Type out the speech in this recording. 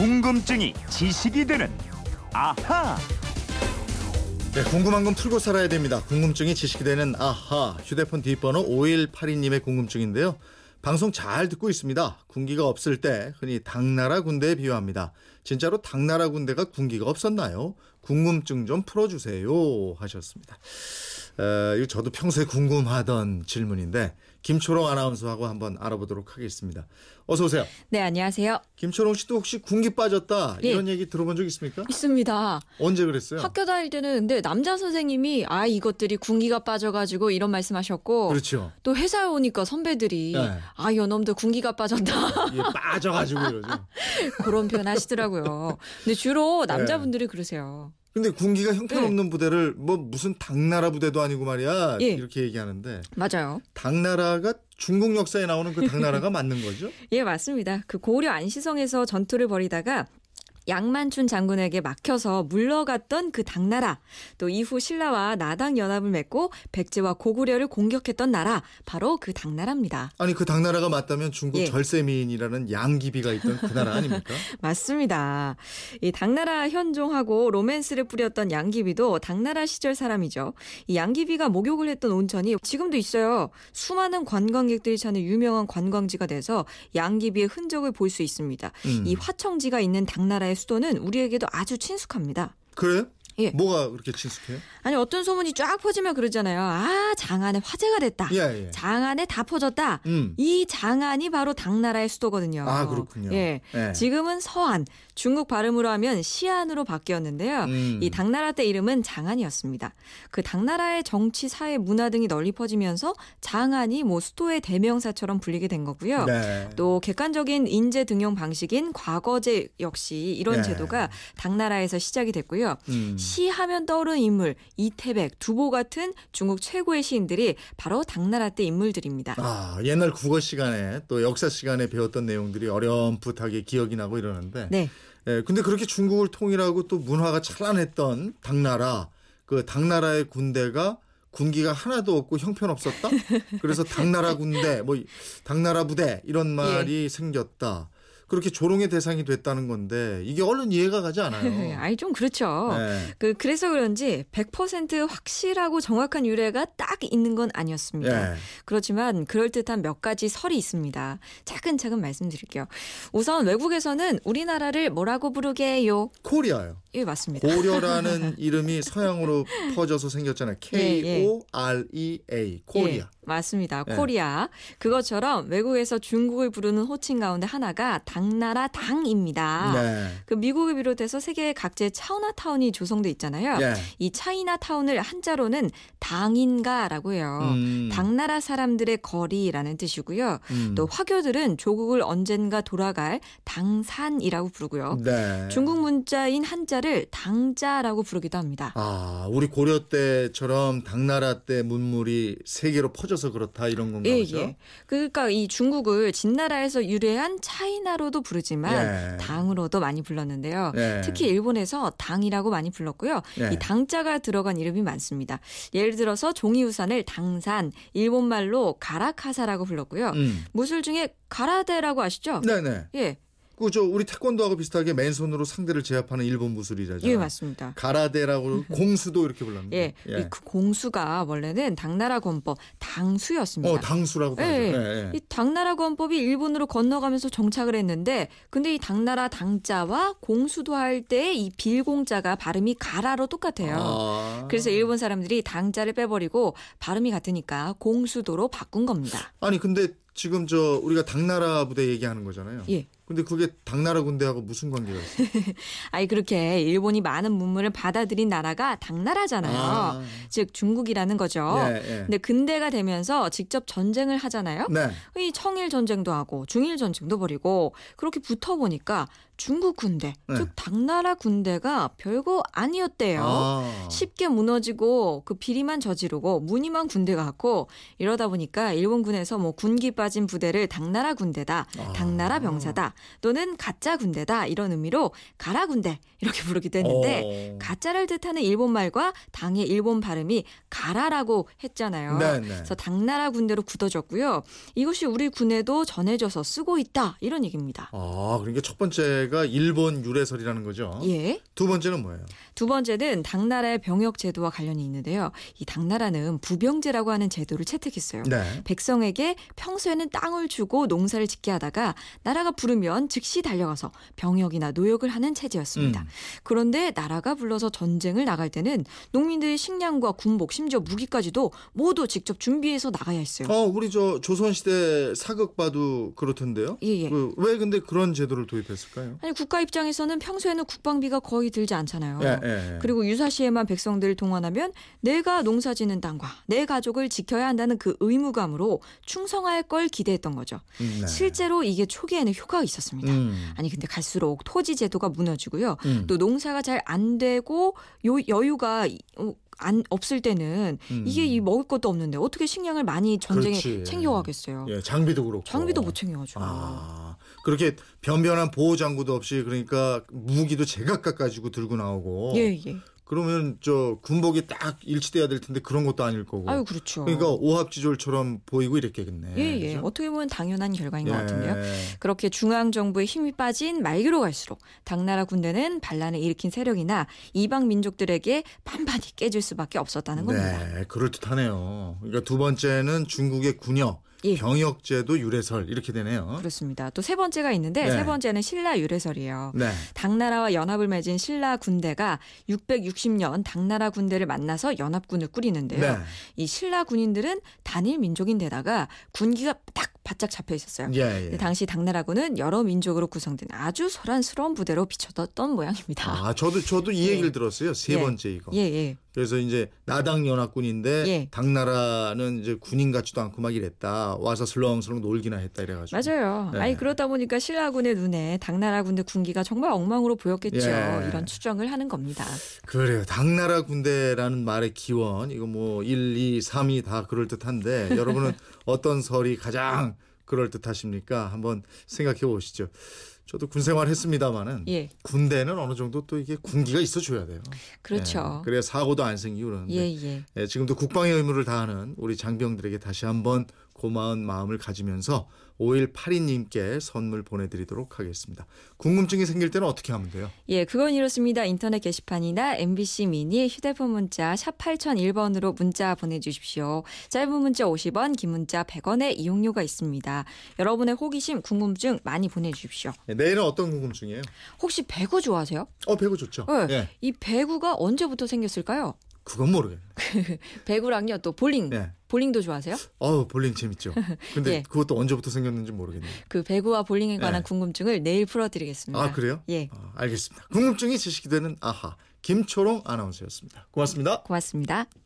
궁금증이 지식이 되는 아하. 네, 궁금한 건 풀고 살아야 됩니다. 궁금증이 지식이 되는 아하. 휴대폰 뒷번호 5182님의 궁금증인데요. 방송 잘 듣고 있습니다. 군기가 없을 때 흔히 당나라 군대에 비유합니다. 진짜로 당나라 군대가 군기가 없었나요? 궁금증 좀 풀어주세요 하셨습니다. 어, 이거 저도 평소에 궁금하던 질문인데 김초롱 아나운서하고 한번 알아보도록 하겠습니다. 어서 오세요. 네, 안녕하세요. 김초롱 씨도 혹시 군기 빠졌다 예. 이런 얘기 들어본 적 있습니까? 있습니다. 언제 그랬어요? 학교 다닐 때는 근데 남자 선생님이 아 이것들이 군기가 빠져가지고 이런 말씀하셨고 그렇죠. 또 회사에 오니까 선배들이 네. 아 요놈들 군기가 빠졌다 이게 빠져가지고 이러죠. 그런 표현 하시더라고요. 근데 주로 남자분들이 그러세요. 근데 군기가 형편없는 네. 부대를 뭐 무슨 당나라 부대도 아니고 말이야 예. 이렇게 얘기하는데 맞아요. 당나라가 중국 역사에 나오는 그 당나라가 맞는 거죠? 예, 맞습니다. 그 고려 안시성에서 전투를 벌이다가 양만춘 장군에게 막혀서 물러갔던 그 당나라, 또 이후 신라와 나당 연합을 맺고 백제와 고구려를 공격했던 나라, 바로 그 당나라입니다. 아니 그 당나라가 맞다면 중국 예. 절세민이라는 양귀비가 있던 그 나라 아닙니까? 맞습니다. 이 당나라 현종하고 로맨스를 뿌렸던 양귀비도 당나라 시절 사람이죠. 이 양귀비가 목욕을 했던 온천이 지금도 있어요. 수많은 관광객들이 찾는 유명한 관광지가 돼서 양귀비의 흔적을 볼 수 있습니다. 음. 이 화청지가 있는 당나라의 수도는 우리에게도 아주 친숙합니다. 그래요? 예. 뭐가 그렇게 친숙해요? 아니 어떤 소문이 쫙 퍼지면 그러잖아요. 아 장안에 화재가 됐다. 예, 예. 장안에 다 퍼졌다. 음. 이 장안이 바로 당나라의 수도거든요. 아, 그렇군요. 예. 예. 지금은 서안, 중국 발음으로 하면 시안으로 바뀌었는데요. 음. 이 당나라 때 이름은 장안이었습니다. 그 당나라의 정치, 사회, 문화 등이 널리 퍼지면서 장안이 뭐 수도의 대명사처럼 불리게 된 거고요. 네. 또 객관적인 인재 등용 방식인 과거제 역시 이런 네. 제도가 당나라에서 시작이 됐고요. 음. 시하면 떠오르는 인물 이태백, 두보 같은 중국 최고의 시인들이 바로 당나라 때 인물들입니다. 아 옛날 국어 시간에 또 역사 시간에 배웠던 내용들이 어렴풋하게 기억이 나고 이러는데 네. 예, 근데 그렇게 중국을 통일하고 또 문화가 찬란했던 당나라, 그 당나라의 군대가 군기가 하나도 없고 형편없었다? 그래서 당나라 군대, 뭐, 이- 당나라 부대, 이런 말이 생겼다. 그렇게 조롱의 대상이 됐다는 건데, 이게 얼른 이해가 가지 않아요. 아니 좀 그렇죠. 네. 그 그래서 그런지 100% 확실하고 정확한 유래가 딱 있는 건 아니었습니다. 예. 그렇지만 그럴듯한 몇 가지 설이 있습니다. 차근차근 말씀드릴게요. 우선 외국에서는 우리나라를 뭐라고 부르게요? 코리아요. 예, 맞습니다. 고려라는 이름이 서양으로 퍼져서 생겼잖아요. 예, 예. K-O-R-E-A. 코리아. 예, 맞습니다. 예. 코리아. 그것처럼 외국에서 중국을 부르는 호칭 가운데 하나가 당나라 당입니다. 네. 그 미국을 비롯해서 세계 각지에 차이나타운이 조성돼 있잖아요. 예. 이 차이나타운을 한자로는 당인가라고 해요. 음. 당나라 사람들의 거리라는 뜻이고요. 음. 또 화교들은 조국을 언젠가 돌아갈 당산이라고 부르고요. 네. 중국 문자인 한자 를 당자라고 부르기도 합니다. 아, 우리 고려 때처럼 당나라 때 문물이 세계로 퍼져서 그렇다 이런 건가 예? 예. 그러니까 이 중국을 진나라에서 유래한 차이나로도 부르지만 예. 당으로도 많이 불렀는데요. 예. 특히 일본에서 당이라고 많이 불렀고요. 예. 이 당자가 들어간 이름이 많습니다. 예를 들어서 종이우산을 당산, 일본말로 가라카사라고 불렀고요. 음. 무술 중에 가라데라고 아시죠? 네네. 예, 그저 우리 태권도하고 비슷하게 맨손으로 상대를 제압하는 일본 무술이라죠. 예 맞습니다. 가라데라고 공수도 이렇게 불렀는데. 예, 이그 공수가 원래는 당나라 권법 당수였습니다. 어, 당수라고 예. 예. 예, 예. 이 당나라 권법이 일본으로 건너가면서 정착을 했는데 근데 이 당나라 당자와 공수도 할 때 이 빌공자가 발음이 가라로 똑같아요. 아. 그래서 일본 사람들이 당자를 빼버리고 발음이 같으니까 공수도로 바꾼 겁니다. 아니 근데 지금 저 우리가 당나라 부대 얘기하는 거잖아요. 예. 근데 그게 당나라 군대하고 무슨 관계가 있어요? 아니 그렇게 일본이 많은 문물을 받아들인 나라가 당나라잖아요. 아. 즉 중국이라는 거죠. 예, 예. 근데 근대가 되면서 직접 전쟁을 하잖아요. 네. 이 청일 전쟁도 하고 중일 전쟁도 벌이고 그렇게 붙어 보니까 중국 군대, 네. 즉 당나라 군대가 별거 아니었대요. 아. 쉽게 무너지고 그 비리만 저지르고 무늬만 군대가 갖고 이러다 보니까 일본군에서 뭐 군기 빠진 빠진 부대를 당나라 군대다, 아. 당나라 병사다, 또는 가짜 군대다 이런 의미로 가라 군대 이렇게 부르기도 했는데 어. 가짜를 뜻하는 일본 말과 당의 일본 발음이 가라라고 했잖아요. 네, 네. 그래서 당나라 군대로 굳어졌고요. 이것이 우리 군에도 전해져서 쓰고 있다 이런 얘기입니다. 아, 그러니까 첫 번째가 일본 유래설이라는 거죠. 예. 두 번째는 뭐예요? 두 번째는 당나라의 병역 제도와 관련이 있는데요. 이 당나라는 부병제라고 하는 제도를 채택했어요. 네. 백성에게 평소에는 땅을 주고 농사를 짓게 하다가 나라가 부르면 즉시 달려가서 병역이나 노역을 하는 체제였습니다. 음. 그런데 나라가 불러서 전쟁을 나갈 때는 농민들의 식량과 군복 심지어 무기까지도 모두 직접 준비해서 나가야 했어요. 어, 우리 저 조선시대 사극봐도 그렇던데요? 예, 예. 그, 왜 근데 그런 제도를 도입했을까요? 아니 국가 입장에서는 평소에는 국방비가 거의 들지 않잖아요. 예, 예. 그리고 유사시에만 백성들을 동원하면 내가 농사짓는 땅과 내 가족을 지켜야 한다는 그 의무감으로 충성할 걸 기대했던 거죠. 음, 네. 실제로 이게 초기에는 효과가 있었습니다. 음, 아니 근데 갈수록 토지 제도가 무너지고요. 음. 또 농사가 잘 안 되고 요, 여유가 이- 어, 안 없을 때는 음. 이게 이 먹을 것도 없는데 어떻게 식량을 많이 전쟁에 그렇지. 챙겨가겠어요. 예, 장비도 그렇고. 장비도 못 챙겨가지고. 아, 그렇게 변변한 보호 장구도 없이 그러니까 무기도 제각각 가지고 들고 나오고. 예 예. 그러면 저 군복이 딱 일치돼야 될 텐데 그런 것도 아닐 거고. 아유 그렇죠. 그러니까 오합지졸처럼 보이고 이랬겠네. 예 예. 그죠? 어떻게 보면 당연한 결과인 것 예. 같은데요. 그렇게 중앙 정부의 힘이 빠진 말기로 갈수록 당나라 군대는 반란을 일으킨 세력이나 이방 민족들에게 반반히 깨질 수밖에 없었다는 겁니다. 네, 그럴 듯하네요. 그러니까 두 번째는 중국의 군역, 예. 병역제도 유래설 이렇게 되네요. 그렇습니다. 또 세 번째가 있는데 네. 세 번째는 신라 유래설이에요. 네. 당나라와 연합을 맺은 신라 군대가 660년 당나라 군대를 만나서 연합군을 꾸리는데요. 네. 이 신라 군인들은 단일 민족인데다가 군기가 딱 바짝 잡혀 있었어요. 예, 예. 당시 당나라군은 여러 민족으로 구성된 아주 소란스러운 부대로 비춰졌던 모양입니다. 아, 저도 저도 이 예. 얘기를 들었어요. 세 예. 번째 이거. 예, 예. 그래서 이제 나당 연합군인데 예. 당나라는 이제 군인 같지도 않고 막 이랬다. 와서 슬렁슬렁 놀기나 했다 이래가지고. 맞아요. 네. 아니 그러다 보니까 신라군의 눈에 당나라 군대 군기가 정말 엉망으로 보였겠죠. 예. 이런 추정을 하는 겁니다. 그래요. 당나라 군대라는 말의 기원 이거 뭐 1, 2, 3이 다 그럴 듯한데 여러분은 어떤 설이 가장 그럴 듯하십니까? 한번 생각해 보시죠. 저도 군 생활 했습니다마는 예. 군대는 어느 정도 또 이게 군기가 있어 줘야 돼요. 그렇죠. 예, 그래야 사고도 안 생기고 그러는데 예, 예. 예, 지금도 국방의 의무를 다하는 우리 장병들에게 다시 한번 고마운 마음을 가지면서 5182님께 선물 보내드리도록 하겠습니다. 궁금증이 생길 때는 어떻게 하면 돼요? 예, 그건 이렇습니다. 인터넷 게시판이나 MBC 미니 휴대폰 문자 샵 8001번으로 문자 보내주십시오. 짧은 문자 50원, 긴 문자 100원의 이용료가 있습니다. 여러분의 호기심, 궁금증 많이 보내주십시오. 예, 내일은 어떤 궁금증이에요? 혹시 배구 좋아하세요? 어, 배구 좋죠? 네. 예, 이 배구가 언제부터 생겼을까요? 그건 모르겠네. 배구랑요, 또 볼링. 예. 볼링도 좋아하세요? 어우, 볼링 재밌죠. 근데 예. 그것도 언제부터 생겼는지 모르겠네요. 그 배구와 볼링에 관한 네. 궁금증을 내일 풀어드리겠습니다. 아, 그래요? 예, 어, 알겠습니다. 궁금증이 지식이 되는 아하. 김초롱 아나운서였습니다. 고맙습니다. 고맙습니다.